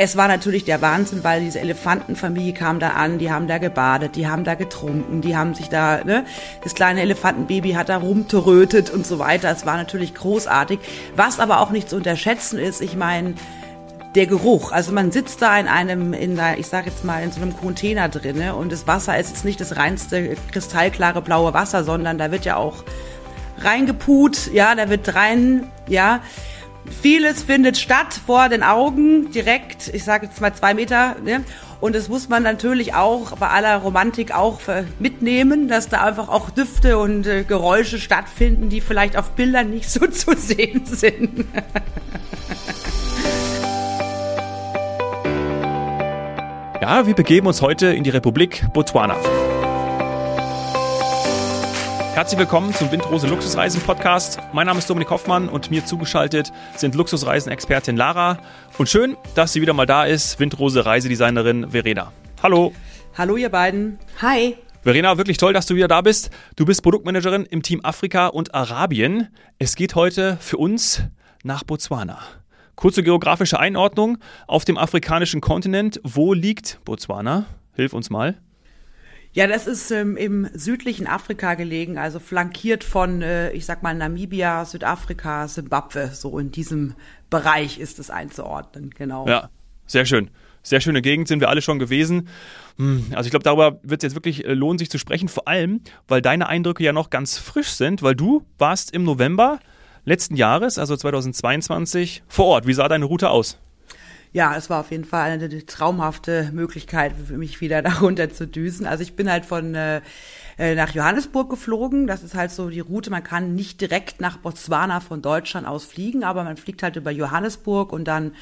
Es war natürlich der Wahnsinn, weil diese Elefantenfamilie kam da an, die haben da gebadet, die haben da getrunken, die haben sich da, ne, das kleine Elefantenbaby hat da rumterötet und so weiter. Es war natürlich großartig. Was aber auch nicht zu unterschätzen ist, ich meine, der Geruch. Also man sitzt da in einem, in der, ich sage jetzt mal, in so einem Container drinne und das Wasser ist jetzt nicht das reinste kristallklare blaue Wasser, sondern da wird ja auch reingeput, ja, da wird rein, ja. Vieles findet statt vor den Augen, direkt, ich sage jetzt mal zwei Meter. Ne? Und das muss man natürlich auch bei aller Romantik auch mitnehmen, dass da einfach auch Düfte und äh, Geräusche stattfinden, die vielleicht auf Bildern nicht so zu sehen sind. Ja, wir begeben uns heute in die Republik Botswana. Herzlich willkommen zum Windrose Luxusreisen Podcast. Mein Name ist Dominik Hoffmann und mir zugeschaltet sind Luxusreisen-Expertin Lara. Und schön, dass sie wieder mal da ist, Windrose Reisedesignerin Verena. Hallo. Hallo ihr beiden. Hi. Verena, wirklich toll, dass du wieder da bist. Du bist Produktmanagerin im Team Afrika und Arabien. Es geht heute für uns nach Botswana. Kurze geografische Einordnung auf dem afrikanischen Kontinent. Wo liegt Botswana? Hilf uns mal. Ja, das ist ähm, im südlichen Afrika gelegen, also flankiert von, äh, ich sag mal, Namibia, Südafrika, Simbabwe. So in diesem Bereich ist es einzuordnen, genau. Ja, sehr schön. Sehr schöne Gegend, sind wir alle schon gewesen. Hm, also ich glaube, darüber wird es jetzt wirklich äh, lohnen, sich zu sprechen, vor allem, weil deine Eindrücke ja noch ganz frisch sind, weil du warst im November letzten Jahres, also 2022, vor Ort. Wie sah deine Route aus? Ja, es war auf jeden Fall eine traumhafte Möglichkeit für mich wieder darunter zu düsen. Also ich bin halt von äh, äh, nach Johannesburg geflogen. Das ist halt so die Route. Man kann nicht direkt nach Botswana von Deutschland aus fliegen, aber man fliegt halt über Johannesburg und dann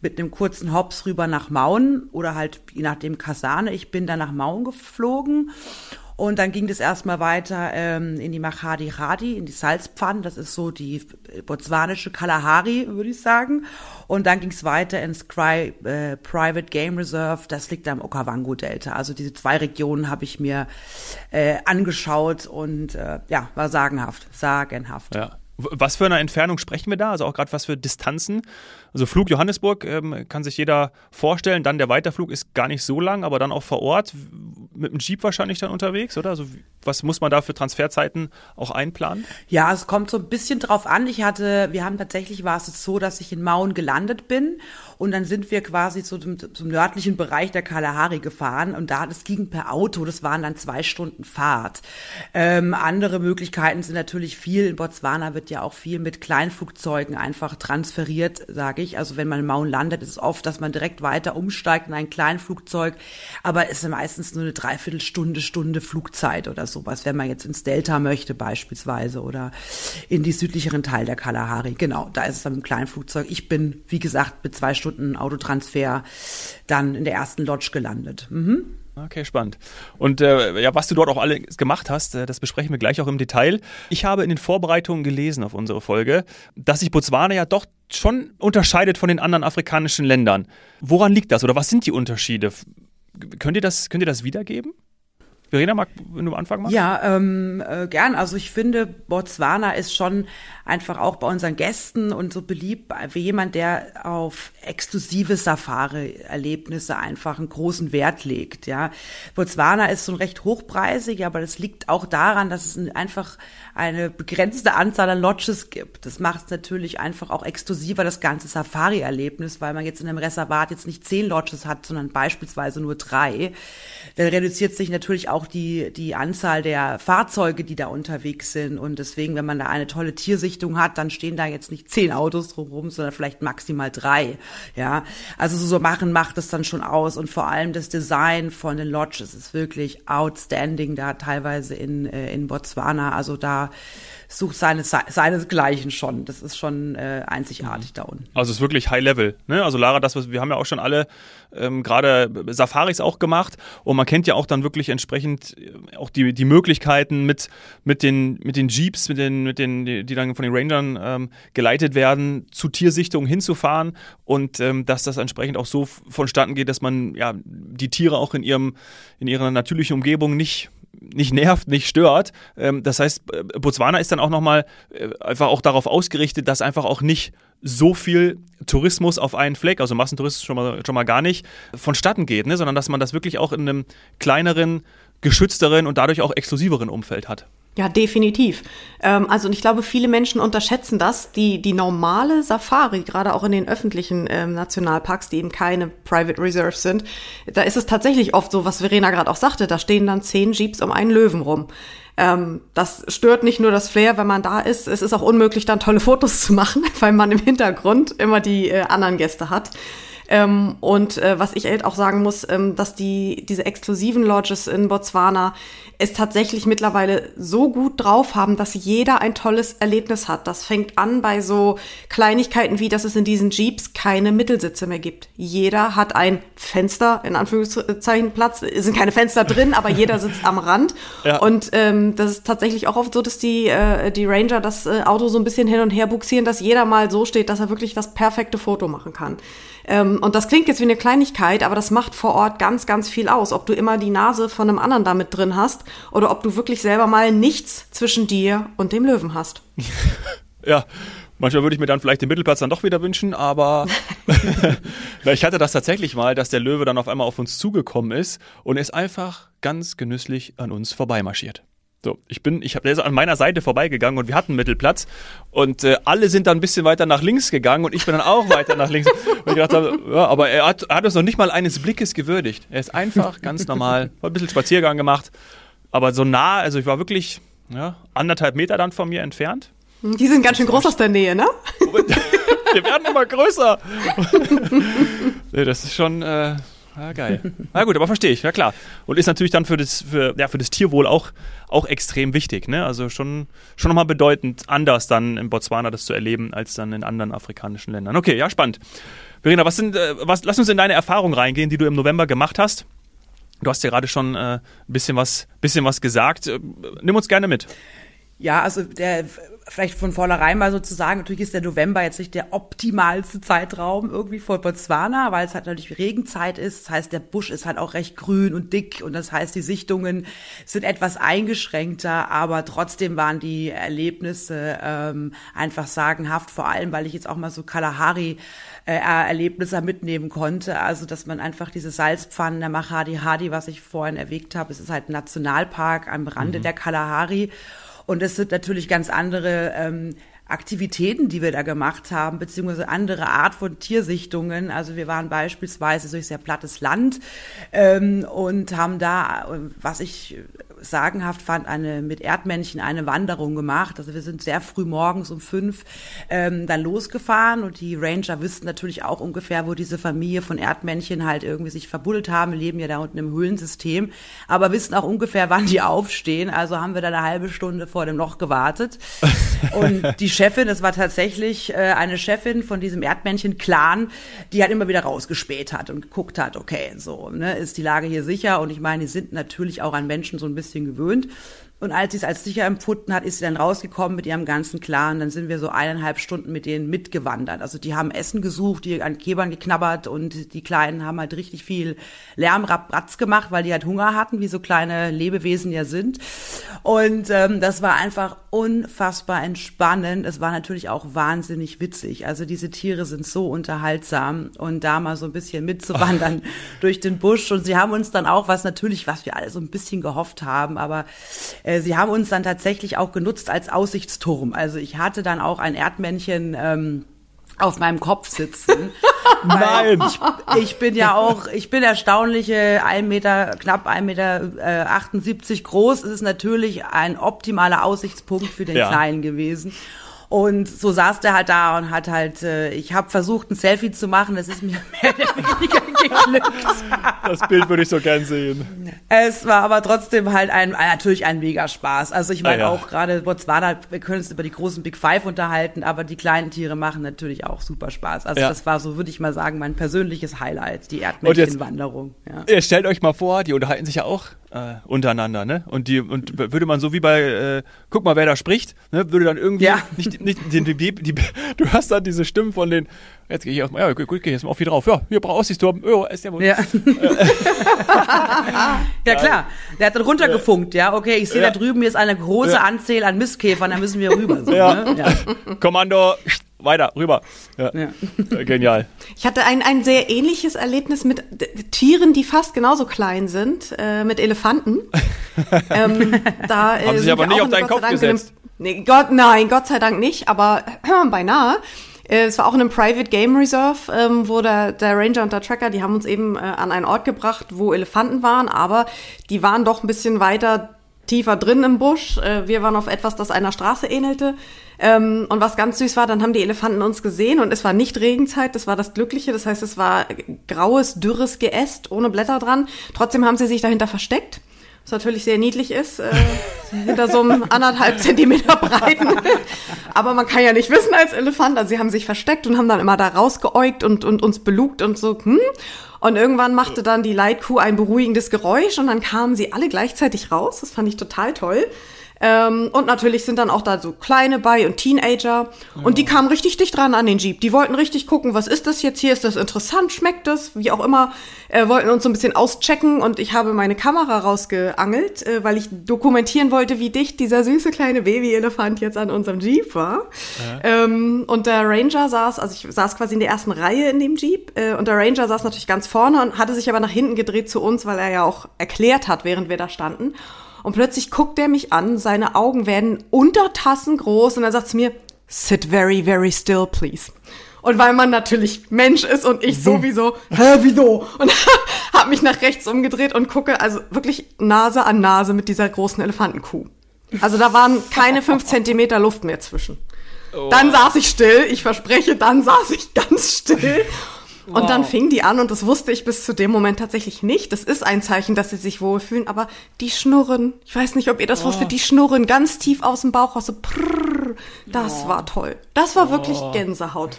mit einem kurzen Hops rüber nach Mauen oder halt je nachdem Kasane. Ich bin dann nach Mauen geflogen und dann ging das erstmal weiter ähm, in die Mahadi Hadi, in die Salzpfannen. Das ist so die botswanische Kalahari, würde ich sagen. Und dann ging es weiter ins Cry, äh, Private Game Reserve. Das liegt am Okavango-Delta. Also diese zwei Regionen habe ich mir äh, angeschaut und äh, ja, war sagenhaft, sagenhaft. Ja. Was für eine Entfernung sprechen wir da? Also auch gerade was für Distanzen? Also Flug Johannesburg ähm, kann sich jeder vorstellen. Dann der Weiterflug ist gar nicht so lang, aber dann auch vor Ort mit dem Jeep wahrscheinlich dann unterwegs, oder? Also was muss man da für Transferzeiten auch einplanen? Ja, es kommt so ein bisschen drauf an. Ich hatte, wir haben tatsächlich war es so, dass ich in Mauen gelandet bin und dann sind wir quasi zu dem, zum nördlichen Bereich der Kalahari gefahren und da, das ging per Auto, das waren dann zwei Stunden Fahrt. Ähm, andere Möglichkeiten sind natürlich viel. In Botswana wird ja auch viel mit Kleinflugzeugen einfach transferiert, sage ich. Also wenn man in Mauen landet, ist es oft, dass man direkt weiter umsteigt in ein Kleinflugzeug, aber es ist meistens nur eine Dreiviertelstunde, Stunde Flugzeit oder sowas, wenn man jetzt ins Delta möchte beispielsweise oder in die südlicheren Teil der Kalahari. Genau, da ist es dann im kleinen Flugzeug. Ich bin, wie gesagt, mit zwei Stunden Autotransfer dann in der ersten Lodge gelandet. Mhm. Okay, spannend. Und äh, ja, was du dort auch alles gemacht hast, äh, das besprechen wir gleich auch im Detail. Ich habe in den Vorbereitungen gelesen auf unsere Folge, dass sich Botswana ja doch schon unterscheidet von den anderen afrikanischen Ländern. Woran liegt das oder was sind die Unterschiede? Könnt ihr das, könnt ihr das wiedergeben? Verena, mag, wenn du Anfang machst? Ja, ähm, äh, gern. Also ich finde, Botswana ist schon einfach auch bei unseren Gästen und so beliebt wie jemand, der auf exklusive Safari-Erlebnisse einfach einen großen Wert legt. Ja, Botswana ist so recht hochpreisig, aber das liegt auch daran, dass es einfach eine begrenzte Anzahl an Lodges gibt. Das macht es natürlich einfach auch exklusiver, das ganze Safari-Erlebnis, weil man jetzt in einem Reservat jetzt nicht zehn Lodges hat, sondern beispielsweise nur drei. Dann reduziert sich natürlich auch die, die Anzahl der Fahrzeuge, die da unterwegs sind. Und deswegen, wenn man da eine tolle Tiersichtung hat, dann stehen da jetzt nicht zehn Autos drumherum, sondern vielleicht maximal drei. Ja, also so machen macht es dann schon aus. Und vor allem das Design von den Lodges ist wirklich outstanding da teilweise in, äh, in Botswana. Also da sucht seine, seinesgleichen schon. Das ist schon äh, einzigartig da unten. Also es ist wirklich High Level. Ne? Also Lara, das was wir haben ja auch schon alle ähm, gerade Safaris auch gemacht und man kennt ja auch dann wirklich entsprechend äh, auch die, die Möglichkeiten mit, mit, den, mit den Jeeps, mit den, mit den, die, die dann von den Rangern ähm, geleitet werden, zu Tiersichtungen hinzufahren und ähm, dass das entsprechend auch so vonstatten geht, dass man ja die Tiere auch in ihrem in ihrer natürlichen Umgebung nicht nicht nervt, nicht stört. Ähm, das heißt, Botswana ist dann auch nochmal äh, einfach auch darauf ausgerichtet, dass einfach auch nicht so viel Tourismus auf einen Fleck, also Massentourismus schon mal, schon mal gar nicht, vonstatten geht, ne? sondern dass man das wirklich auch in einem kleineren, geschützteren und dadurch auch exklusiveren Umfeld hat. Ja, definitiv. Ähm, also ich glaube, viele Menschen unterschätzen das. Die, die normale Safari, gerade auch in den öffentlichen ähm, Nationalparks, die eben keine Private Reserves sind, da ist es tatsächlich oft so, was Verena gerade auch sagte, da stehen dann zehn Jeeps um einen Löwen rum. Ähm, das stört nicht nur das Flair, wenn man da ist. Es ist auch unmöglich, dann tolle Fotos zu machen, weil man im Hintergrund immer die äh, anderen Gäste hat. Ähm, und äh, was ich halt auch sagen muss, ähm, dass die, diese exklusiven Lodges in Botswana es tatsächlich mittlerweile so gut drauf haben, dass jeder ein tolles Erlebnis hat. Das fängt an bei so Kleinigkeiten wie, dass es in diesen Jeeps keine Mittelsitze mehr gibt. Jeder hat ein Fenster, in Anführungszeichen Platz, es sind keine Fenster drin, aber jeder sitzt am Rand. Ja. Und ähm, das ist tatsächlich auch oft so, dass die, äh, die Ranger das äh, Auto so ein bisschen hin und her buxieren, dass jeder mal so steht, dass er wirklich das perfekte Foto machen kann. Ähm, und das klingt jetzt wie eine Kleinigkeit, aber das macht vor Ort ganz, ganz viel aus. Ob du immer die Nase von einem anderen damit drin hast oder ob du wirklich selber mal nichts zwischen dir und dem Löwen hast. ja. Manchmal würde ich mir dann vielleicht den Mittelplatz dann doch wieder wünschen, aber ich hatte das tatsächlich mal, dass der Löwe dann auf einmal auf uns zugekommen ist und ist einfach ganz genüsslich an uns vorbeimarschiert. So, ich bin, ich der ist an meiner Seite vorbeigegangen und wir hatten Mittelplatz und äh, alle sind dann ein bisschen weiter nach links gegangen und ich bin dann auch weiter nach links. Und ich gedacht habe, ja, aber er hat, er hat uns noch nicht mal eines Blickes gewürdigt. Er ist einfach ganz normal, hat ein bisschen Spaziergang gemacht, aber so nah, also ich war wirklich ja, anderthalb Meter dann von mir entfernt. Die sind ganz schön groß aus der Nähe, ne? Wir werden immer größer. nee, das ist schon, äh, Ah, geil. Na gut, aber verstehe ich, ja klar. Und ist natürlich dann für das, für, ja, für das Tierwohl auch, auch extrem wichtig. Ne? Also schon, schon nochmal bedeutend anders dann in Botswana das zu erleben, als dann in anderen afrikanischen Ländern. Okay, ja, spannend. Verena, was sind, äh, was, lass uns in deine Erfahrung reingehen, die du im November gemacht hast. Du hast ja gerade schon äh, ein bisschen was, bisschen was gesagt. Äh, nimm uns gerne mit. Ja, also der vielleicht von vornherein mal sozusagen, natürlich ist der November jetzt nicht der optimalste Zeitraum irgendwie vor Botswana, weil es halt natürlich Regenzeit ist. Das heißt, der Busch ist halt auch recht grün und dick und das heißt, die Sichtungen sind etwas eingeschränkter, aber trotzdem waren die Erlebnisse ähm, einfach sagenhaft, vor allem, weil ich jetzt auch mal so Kalahari äh, Erlebnisse mitnehmen konnte. Also, dass man einfach diese Salzpfannen der Mahadi Hadi, was ich vorhin erwähnt habe, es ist halt ein Nationalpark am Rande mhm. der Kalahari. Und es sind natürlich ganz andere ähm, Aktivitäten, die wir da gemacht haben, beziehungsweise andere Art von Tiersichtungen. Also wir waren beispielsweise durch sehr plattes Land ähm, und haben da, was ich sagenhaft fand, eine mit Erdmännchen eine Wanderung gemacht. Also wir sind sehr früh morgens um fünf ähm, dann losgefahren und die Ranger wüssten natürlich auch ungefähr, wo diese Familie von Erdmännchen halt irgendwie sich verbuddelt haben. Wir leben ja da unten im Höhlensystem, aber wissen auch ungefähr, wann die aufstehen. Also haben wir da eine halbe Stunde vor dem Loch gewartet. Und die Chefin, es war tatsächlich äh, eine Chefin von diesem Erdmännchen-Clan, die halt immer wieder rausgespäht hat und geguckt hat, okay, so, ne, ist die Lage hier sicher? Und ich meine, die sind natürlich auch an Menschen so ein bisschen gewöhnt. Und als sie es als sicher empfunden hat, ist sie dann rausgekommen mit ihrem ganzen Clan. Dann sind wir so eineinhalb Stunden mit denen mitgewandert. Also die haben Essen gesucht, die an Kebern geknabbert und die Kleinen haben halt richtig viel Lärm, Ratz gemacht, weil die halt Hunger hatten, wie so kleine Lebewesen ja sind. Und ähm, das war einfach unfassbar entspannend. Es war natürlich auch wahnsinnig witzig. Also diese Tiere sind so unterhaltsam und da mal so ein bisschen mitzuwandern Ach. durch den Busch. Und sie haben uns dann auch, was natürlich, was wir alle so ein bisschen gehofft haben, aber äh, sie haben uns dann tatsächlich auch genutzt als Aussichtsturm. Also ich hatte dann auch ein Erdmännchen ähm, auf meinem Kopf sitzen. Nein. Ich, ich, bin ja auch, ich bin erstaunliche ein Meter, knapp ein Meter äh, 78 groß. Es ist natürlich ein optimaler Aussichtspunkt für den ja. Kleinen gewesen. Und so saß der halt da und hat halt, äh, ich habe versucht, ein Selfie zu machen, das ist mir mehr oder weniger geglückt. Das Bild würde ich so gern sehen. Es war aber trotzdem halt ein, natürlich ein mega Spaß. Also ich meine ah, ja. auch gerade Botswana, wir können uns über die großen Big Five unterhalten, aber die kleinen Tiere machen natürlich auch super Spaß. Also ja. das war so, würde ich mal sagen, mein persönliches Highlight, die Erdmännchenwanderung. Ja. Ihr stellt euch mal vor, die unterhalten sich ja auch äh, untereinander, ne? Und die und würde man so wie bei äh, guck mal, wer da spricht, ne? Würde dann irgendwie Ja. nicht nicht die, die, die, du hast dann diese Stimmen von den jetzt gehe ich auch mal ja gut, gehe ich jetzt mal auf hier drauf. Ja, hier Aussichtsturm. Ja, ist der wohl. Ja. ja klar, der hat dann runtergefunkt, ja. Okay, ich sehe Ja. da drüben jetzt eine große. Anzahl an Mistkäfern, da müssen wir rüber. So, Ja. Ne? Kommando weiter rüber. Ja. Ja. Äh, Genial. Ich hatte ein, ein sehr ähnliches Erlebnis mit Tieren, die fast genauso klein sind, äh, mit Elefanten. ähm, da, äh, Haben sich aber nicht auf in- deinen Kopf Dank einem- gesetzt. Nee, Gott, nein, Gott sei Dank nicht, aber beinahe. Äh, Es war auch in einem Private Game Reserve, ähm, wo der, der Ranger und der Tracker, die haben uns eben äh, an einen Ort gebracht, wo Elefanten waren, aber die waren doch ein bisschen weiter tiefer drin im Busch. Äh, wir waren auf etwas, das einer Straße ähnelte. Ähm, und was ganz süß war, dann haben die Elefanten uns gesehen und es war nicht Regenzeit, das war das Glückliche. Das heißt, es war graues, dürres Geäst ohne Blätter dran. Trotzdem haben sie sich dahinter versteckt. Was natürlich sehr niedlich ist, äh, hinter so einem anderthalb Zentimeter breiten. Aber man kann ja nicht wissen als Elefant. Also sie haben sich versteckt und haben dann immer da rausgeäugt und, und uns belugt und so, hm. Und irgendwann machte dann die Leitkuh ein beruhigendes Geräusch und dann kamen sie alle gleichzeitig raus. Das fand ich total toll. Ähm, und natürlich sind dann auch da so Kleine bei und Teenager. Und die kamen richtig dicht dran an den Jeep. Die wollten richtig gucken, was ist das jetzt hier? Ist das interessant? Schmeckt das? Wie auch immer. Äh, wollten uns so ein bisschen auschecken. Und ich habe meine Kamera rausgeangelt, äh, weil ich dokumentieren wollte, wie dicht dieser süße kleine Babyelefant jetzt an unserem Jeep war. Ähm, und der Ranger saß, also ich saß quasi in der ersten Reihe in dem Jeep. Äh, und der Ranger saß natürlich ganz vorne und hatte sich aber nach hinten gedreht zu uns, weil er ja auch erklärt hat, während wir da standen. Und plötzlich guckt er mich an, seine Augen werden Untertassen groß und er sagt zu mir, sit very, very still, please. Und weil man natürlich Mensch ist und ich sowieso, hä, wieso? Und hab mich nach rechts umgedreht und gucke also wirklich Nase an Nase mit dieser großen Elefantenkuh. Also da waren keine fünf Zentimeter Luft mehr zwischen. Dann saß ich still, ich verspreche, dann saß ich ganz still. Und dann fing die an und das wusste ich bis zu dem Moment tatsächlich nicht. Das ist ein Zeichen, dass sie sich wohlfühlen, aber die schnurren. Ich weiß nicht, ob ihr das wusstet, die schnurren ganz tief aus dem Bauch raus. So prrr. Das war toll. Das war wirklich Gänsehaut.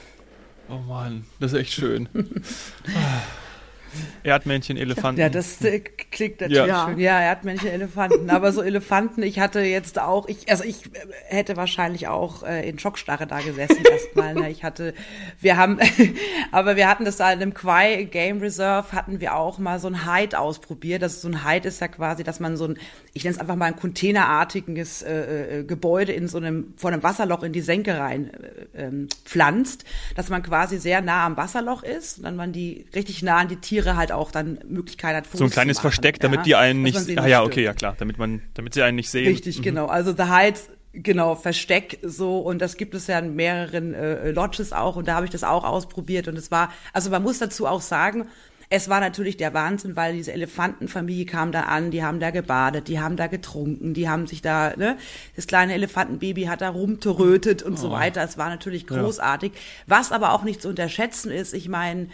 Oh Mann, das ist echt schön. Erdmännchen, Elefanten. Ja, das äh, klingt natürlich Ja. schön. Ja, Erdmännchen, Elefanten. Aber so Elefanten, ich hatte jetzt auch, ich, also ich äh, hätte wahrscheinlich auch äh, in Schockstarre da gesessen erstmal. Ne? Ich hatte, wir haben, aber wir hatten das da in einem Quai Game Reserve, hatten wir auch mal so ein Hide ausprobiert. Das ist so ein Hide ist ja quasi, dass man so ein, ich nenne es einfach mal ein containerartiges äh, äh, Gebäude in so einem, vor einem Wasserloch in die Senke rein äh, ähm, pflanzt, dass man quasi sehr nah am Wasserloch ist und dann man die richtig nah an die Tiere halt auch dann Möglichkeit hat, Fotos so ein kleines machen, Versteck, damit ja? die einen nicht. Ah ja, stört. okay, ja klar, damit man, damit sie einen nicht sehen. Richtig, genau. Also The Heights, genau, Versteck so und das gibt es ja in mehreren äh, Lodges auch und da habe ich das auch ausprobiert und es war, also man muss dazu auch sagen, es war natürlich der Wahnsinn, weil diese Elefantenfamilie kam da an, die haben da gebadet, die haben da getrunken, die haben sich da, ne, das kleine Elefantenbaby hat da rumterötet und Oh. so weiter. Es war natürlich großartig. Was aber auch nicht zu unterschätzen ist, ich meine,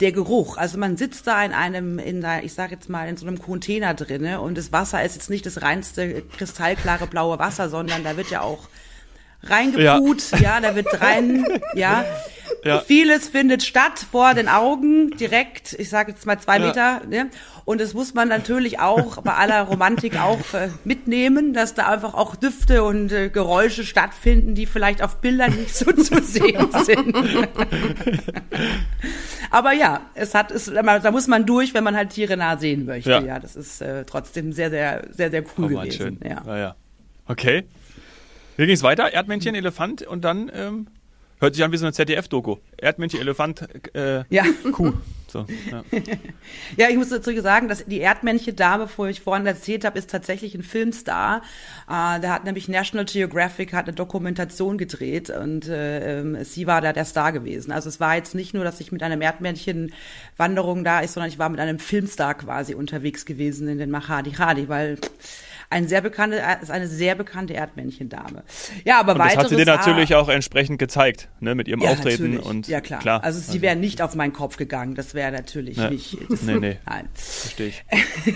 der Geruch. Also man sitzt da in einem, in der, ich sage jetzt mal, in so einem Container drinne und das Wasser ist jetzt nicht das reinste kristallklare blaue Wasser, sondern da wird ja auch reingeput, ja, da wird rein, ja. Ja. Vieles findet statt vor den Augen, direkt, ich sage jetzt mal zwei Ja. Meter, ne? Und das muss man natürlich auch bei aller Romantik auch äh, mitnehmen, dass da einfach auch Düfte und äh, Geräusche stattfinden, die vielleicht auf Bildern nicht so zu sehen sind. Aber ja, es hat, es, da muss man durch, wenn man halt Tiere nah sehen möchte. Ja. Ja, das ist äh, trotzdem sehr, sehr, sehr, sehr cool Oh Mann, gewesen. schön. Ja. ja, ja. Okay. Wie ging's weiter? Erdmännchen, Elefant und dann ähm, hört sich an wie so eine ZDF-Doku. Erdmännchen, Elefant, äh, Ja. Kuh. So, ja. Ja, ich muss dazu sagen, dass die Erdmännchen-Dame, wo ich vorhin erzählt habe, ist tatsächlich ein Filmstar. Äh, da hat nämlich National Geographic hat eine Dokumentation gedreht und äh, ähm, sie war da der Star gewesen. Also es war jetzt nicht nur, dass ich mit einem Erdmännchen-Wanderung da ist, sondern ich war mit einem Filmstar quasi unterwegs gewesen in den Mahadi Hadi, weil ein sehr bekannte, ist eine sehr bekannte Erdmännchen-Dame. Ja, aber Und das hat sie dir natürlich auch entsprechend gezeigt, ne, mit ihrem ja, Auftreten natürlich. und ja klar. klar. Also sie wäre nicht auf meinen Kopf gegangen. Das wäre natürlich Ja. nicht. Das, Nee, nee. Nein. verstehe ich.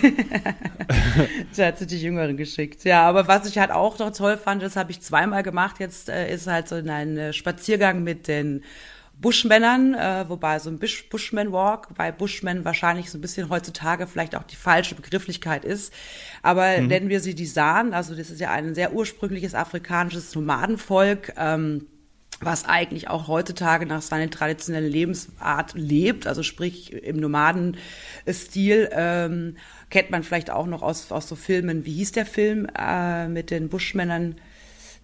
Sie hat sie die Jüngeren geschickt. Ja, aber was ich halt auch noch toll fand, das habe ich zweimal gemacht. Jetzt äh, ist halt so ein äh, Spaziergang mit den Bushmännern, äh, wobei so ein Bush Bushman Walk bei Bushmen wahrscheinlich so ein bisschen heutzutage vielleicht auch die falsche Begrifflichkeit ist. Aber mhm. nennen wir sie die San, also das ist ja ein sehr ursprüngliches afrikanisches Nomadenvolk. Ähm, was eigentlich auch heutzutage nach seiner traditionellen Lebensart lebt, also sprich im Nomadenstil, ähm, kennt man vielleicht auch noch aus, aus so Filmen, wie hieß der Film äh, mit den Buschmännern?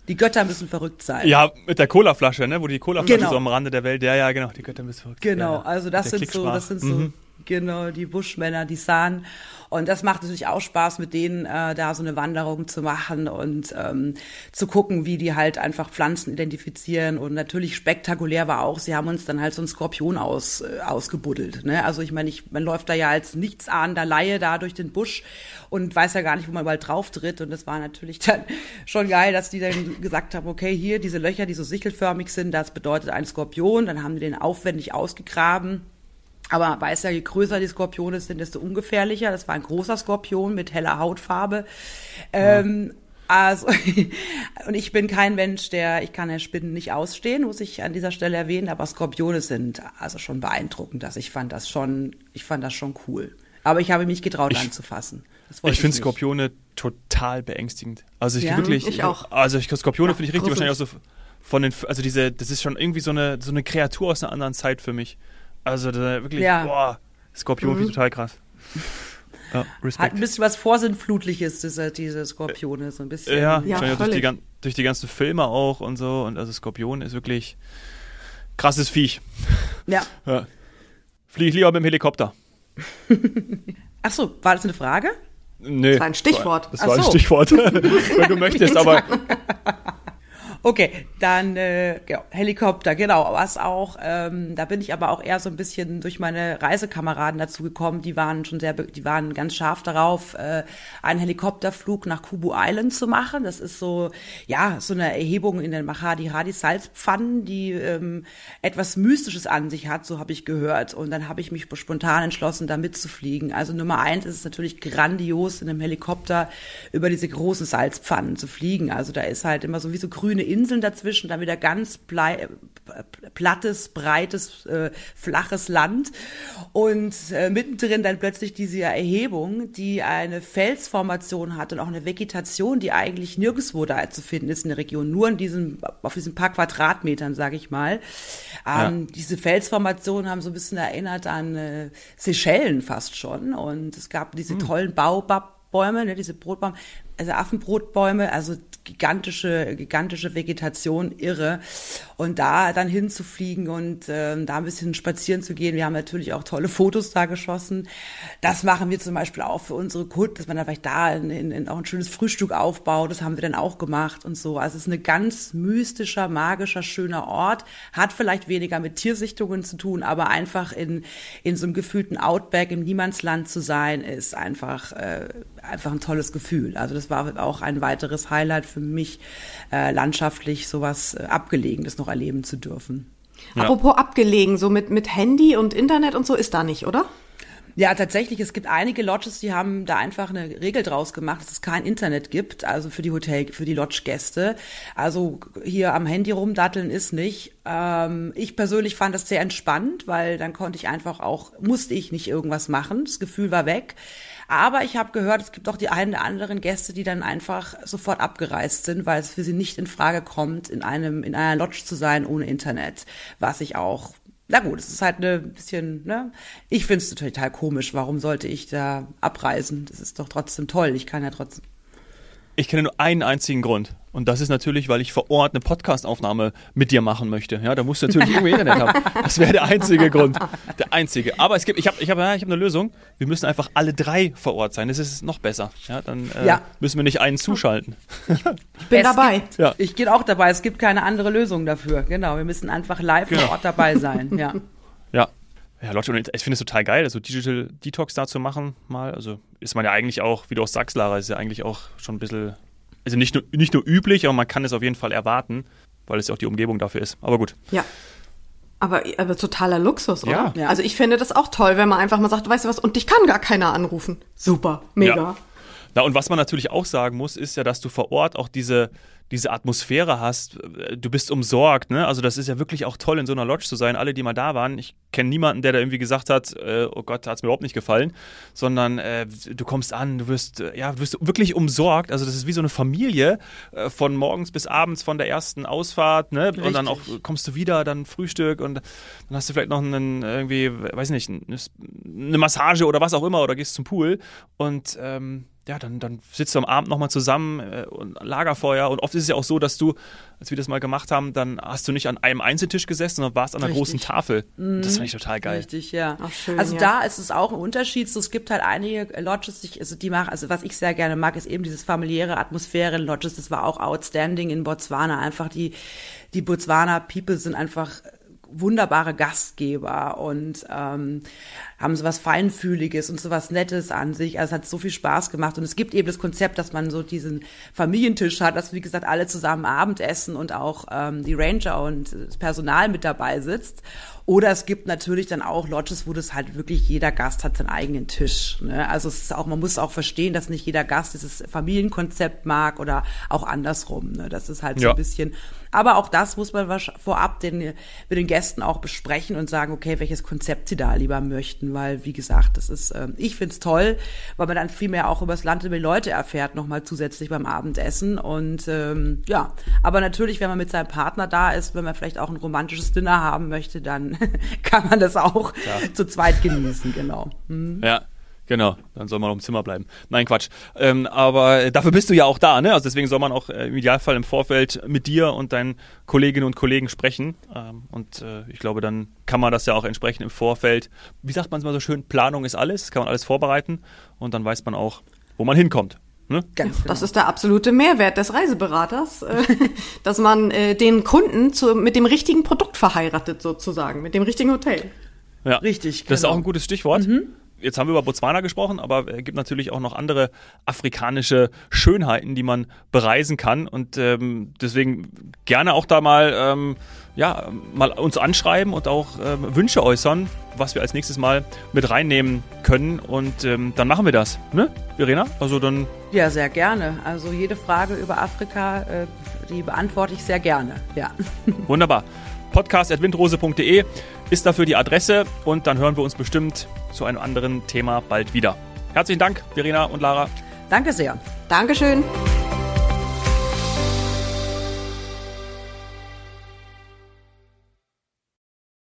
Die Götter müssen verrückt sein. Ja, mit der Colaflasche, ne? Wo die Colaflasche genau. so am Rande der Welt. Ja, ja, genau. Die Götter müssen verrückt sein. Genau, also das sind so, das sind so, mhm. Genau, die Buschmänner, die sahen. Und das macht natürlich auch Spaß, mit denen äh, da so eine Wanderung zu machen und ähm, zu gucken, wie die halt einfach Pflanzen identifizieren. Und natürlich spektakulär war auch, sie haben uns dann halt so einen Skorpion aus, äh, ausgebuddelt. Ne? Also ich meine, ich, man läuft da ja als nichtsahnender Laie da durch den Busch und weiß ja gar nicht, wo man überall drauf tritt. Und das war natürlich dann schon geil, dass die dann gesagt haben, okay, hier diese Löcher, die so sichelförmig sind, das bedeutet ein Skorpion. Dann haben die den aufwendig ausgegraben aber man weiß ja, je größer die Skorpione sind, desto ungefährlicher. Das war ein großer Skorpion mit heller Hautfarbe. Ja. Ähm, also, und ich bin kein Mensch, der, ich kann ja Spinnen nicht ausstehen, muss ich an dieser Stelle erwähnen, aber Skorpione sind also schon beeindruckend. Also ich fand das schon, ich fand das schon cool. Aber ich habe mich getraut ich, anzufassen. ich, ich finde Skorpione total beängstigend. Also ich ja, wirklich. Ich auch. Also ich, Skorpione ja, finde ich richtig wahrscheinlich auch so von den, also diese, das ist schon irgendwie so eine, so eine Kreatur aus einer anderen Zeit für mich. Also da wirklich, ja. boah, Skorpion mhm. total krass. Ja, Hat ein bisschen was Vorsinnflutliches, diese, diese Skorpione, so ein bisschen. Ja, ja durch, die, durch die ganzen Filme auch und so. Und also Skorpion ist wirklich krasses Viech. Ja. ja. Fliege ich lieber mit dem Helikopter. Ach so, war das eine Frage? Nee. Das war ein Stichwort. Das war, das war ein Stichwort, wenn du möchtest, aber Okay, dann äh, ja, Helikopter, genau. Was auch, ähm, da bin ich aber auch eher so ein bisschen durch meine Reisekameraden dazu gekommen. Die waren schon sehr, die waren ganz scharf darauf, äh, einen Helikopterflug nach Kubu Island zu machen. Das ist so, ja, so eine Erhebung in den Mahadi Hadi Salzpfannen, die ähm, etwas Mystisches an sich hat, so habe ich gehört. Und dann habe ich mich spontan entschlossen, da mitzufliegen. Also Nummer eins ist es natürlich grandios, in einem Helikopter über diese großen Salzpfannen zu fliegen. Also da ist halt immer so wie so grüne Inseln dazwischen, dann wieder ganz blei, plattes, breites, äh, flaches Land und äh, mittendrin dann plötzlich diese Erhebung, die eine Felsformation hat und auch eine Vegetation, die eigentlich nirgendwo da zu finden ist in der Region, nur in diesem, auf diesen paar Quadratmetern, sage ich mal. Ähm, ja. Diese Felsformationen haben so ein bisschen erinnert an äh, Seychellen fast schon und es gab diese hm. tollen Baobab-Bäume, ne, diese Brotbaum, also Affenbrotbäume, also gigantische, gigantische Vegetation, irre. Und da dann hinzufliegen und äh, da ein bisschen spazieren zu gehen. Wir haben natürlich auch tolle Fotos da geschossen. Das machen wir zum Beispiel auch für unsere Kunden, dass man dann vielleicht da in, in auch ein schönes Frühstück aufbaut. Das haben wir dann auch gemacht und so. Also es ist ein ganz mystischer, magischer, schöner Ort. Hat vielleicht weniger mit Tiersichtungen zu tun, aber einfach in, in so einem gefühlten Outback im Niemandsland zu sein, ist einfach, äh, einfach ein tolles Gefühl. Also das war auch ein weiteres Highlight für mich, äh, landschaftlich sowas äh, Abgelegenes noch erleben zu dürfen. Ja. Apropos abgelegen, so mit, mit Handy und Internet und so ist da nicht, oder? Ja, tatsächlich. Es gibt einige Lodges, die haben da einfach eine Regel draus gemacht, dass es kein Internet gibt, also für die Hotel, für die Lodge-Gäste. Also hier am Handy rumdatteln ist nicht. Ähm, ich persönlich fand das sehr entspannt, weil dann konnte ich einfach auch, musste ich nicht irgendwas machen. Das Gefühl war weg. Aber ich habe gehört, es gibt auch die einen oder anderen Gäste, die dann einfach sofort abgereist sind, weil es für sie nicht in Frage kommt, in einem in einer Lodge zu sein ohne Internet, was ich auch na gut, es ist halt eine bisschen, ne? Ich finde es total komisch. Warum sollte ich da abreisen? Das ist doch trotzdem toll. Ich kann ja trotzdem. Ich kenne nur einen einzigen Grund. Und das ist natürlich, weil ich vor Ort eine Podcastaufnahme mit dir machen möchte. Ja, da musst du natürlich irgendwie Internet haben. Das wäre der einzige Grund. Der einzige. Aber es gibt, ich habe ich hab, ja, ich hab eine Lösung. Wir müssen einfach alle drei vor Ort sein. Das ist noch besser. Ja, dann äh, ja. müssen wir nicht einen zuschalten. Ich bin es dabei. Gibt, ja. Ich gehe auch dabei. Es gibt keine andere Lösung dafür. Genau. Wir müssen einfach live genau. vor Ort dabei sein. Ja. Ja. Ja, Leute, ich finde es total geil, also Digital Detox da zu machen mal. Also ist man ja eigentlich auch, wie du auch sagst, Lara, ist ja eigentlich auch schon ein bisschen also nicht nur, nicht nur üblich, aber man kann es auf jeden Fall erwarten, weil es ja auch die Umgebung dafür ist. Aber gut. Ja. Aber, aber totaler Luxus, oder? Ja. Also ich finde das auch toll, wenn man einfach mal sagt, weißt du was, und dich kann gar keiner anrufen. Super, mega. Ja. Na, und was man natürlich auch sagen muss, ist ja, dass du vor Ort auch diese, diese Atmosphäre hast. Du bist umsorgt, ne? Also das ist ja wirklich auch toll, in so einer Lodge zu sein. Alle, die mal da waren, ich kenne niemanden, der da irgendwie gesagt hat, äh, oh Gott, hat es mir überhaupt nicht gefallen, sondern äh, du kommst an, du wirst, äh, ja, du wirst wirklich umsorgt. Also das ist wie so eine Familie äh, von morgens bis abends, von der ersten Ausfahrt, ne? Und dann auch kommst du wieder, dann Frühstück und dann hast du vielleicht noch einen, irgendwie, weiß nicht, eine Massage oder was auch immer oder gehst zum Pool und ähm, ja, dann, dann sitzt du am Abend nochmal zusammen äh, und Lagerfeuer. Und oft ist es ja auch so, dass du, als wir das mal gemacht haben, dann hast du nicht an einem Einzeltisch gesessen, sondern warst an einer Richtig. großen Tafel. Mhm. Das fand ich total geil. Richtig, ja. Ach, schön, also ja. da ist es auch ein Unterschied. So, es gibt halt einige Lodges, die, also die machen, also was ich sehr gerne mag, ist eben dieses familiäre Atmosphäre in Lodges. Das war auch outstanding in Botswana. Einfach die, die Botswana People sind einfach wunderbare Gastgeber und ähm, haben so was Feinfühliges und so was Nettes an sich. Also es hat so viel Spaß gemacht. Und es gibt eben das Konzept, dass man so diesen Familientisch hat, dass, wie gesagt, alle zusammen Abendessen und auch ähm, die Ranger und das Personal mit dabei sitzt. Oder es gibt natürlich dann auch Lodges, wo das halt wirklich jeder Gast hat seinen eigenen Tisch. Ne? Also es ist auch, man muss auch verstehen, dass nicht jeder Gast dieses Familienkonzept mag oder auch andersrum. Ne? Das ist halt so ja. ein bisschen. Aber auch das muss man vorab den, mit den Gästen auch besprechen und sagen, okay, welches Konzept sie da lieber möchten, weil wie gesagt, das ist, äh, ich find's toll, weil man dann viel mehr auch übers Land über die Leute erfährt, nochmal zusätzlich beim Abendessen. Und ähm, ja, aber natürlich, wenn man mit seinem Partner da ist, wenn man vielleicht auch ein romantisches Dinner haben möchte, dann kann man das auch ja. zu zweit genießen, genau. Mhm. Ja. Genau, dann soll man noch im Zimmer bleiben. Nein, Quatsch. Ähm, aber dafür bist du ja auch da, ne? Also deswegen soll man auch äh, im Idealfall im Vorfeld mit dir und deinen Kolleginnen und Kollegen sprechen. Ähm, und äh, ich glaube, dann kann man das ja auch entsprechend im Vorfeld, wie sagt man es mal so schön, Planung ist alles, kann man alles vorbereiten und dann weiß man auch, wo man hinkommt. Ne? Ganz genau. Das ist der absolute Mehrwert des Reiseberaters, äh, dass man äh, den Kunden zu, mit dem richtigen Produkt verheiratet, sozusagen, mit dem richtigen Hotel. Ja, richtig. Genau. Das ist genau. auch ein gutes Stichwort. Mhm. Jetzt haben wir über Botswana gesprochen, aber es gibt natürlich auch noch andere afrikanische Schönheiten, die man bereisen kann. Und ähm, deswegen gerne auch da mal, ähm, ja, mal uns anschreiben und auch ähm, Wünsche äußern, was wir als nächstes Mal mit reinnehmen können. Und ähm, dann machen wir das, ne, Verena? Also dann. Ja, sehr gerne. Also jede Frage über Afrika, äh, die beantworte ich sehr gerne. Ja. Wunderbar. Podcast.windrose.de ist dafür die Adresse und dann hören wir uns bestimmt zu einem anderen Thema bald wieder. Herzlichen Dank, Verena und Lara. Danke sehr. Dankeschön.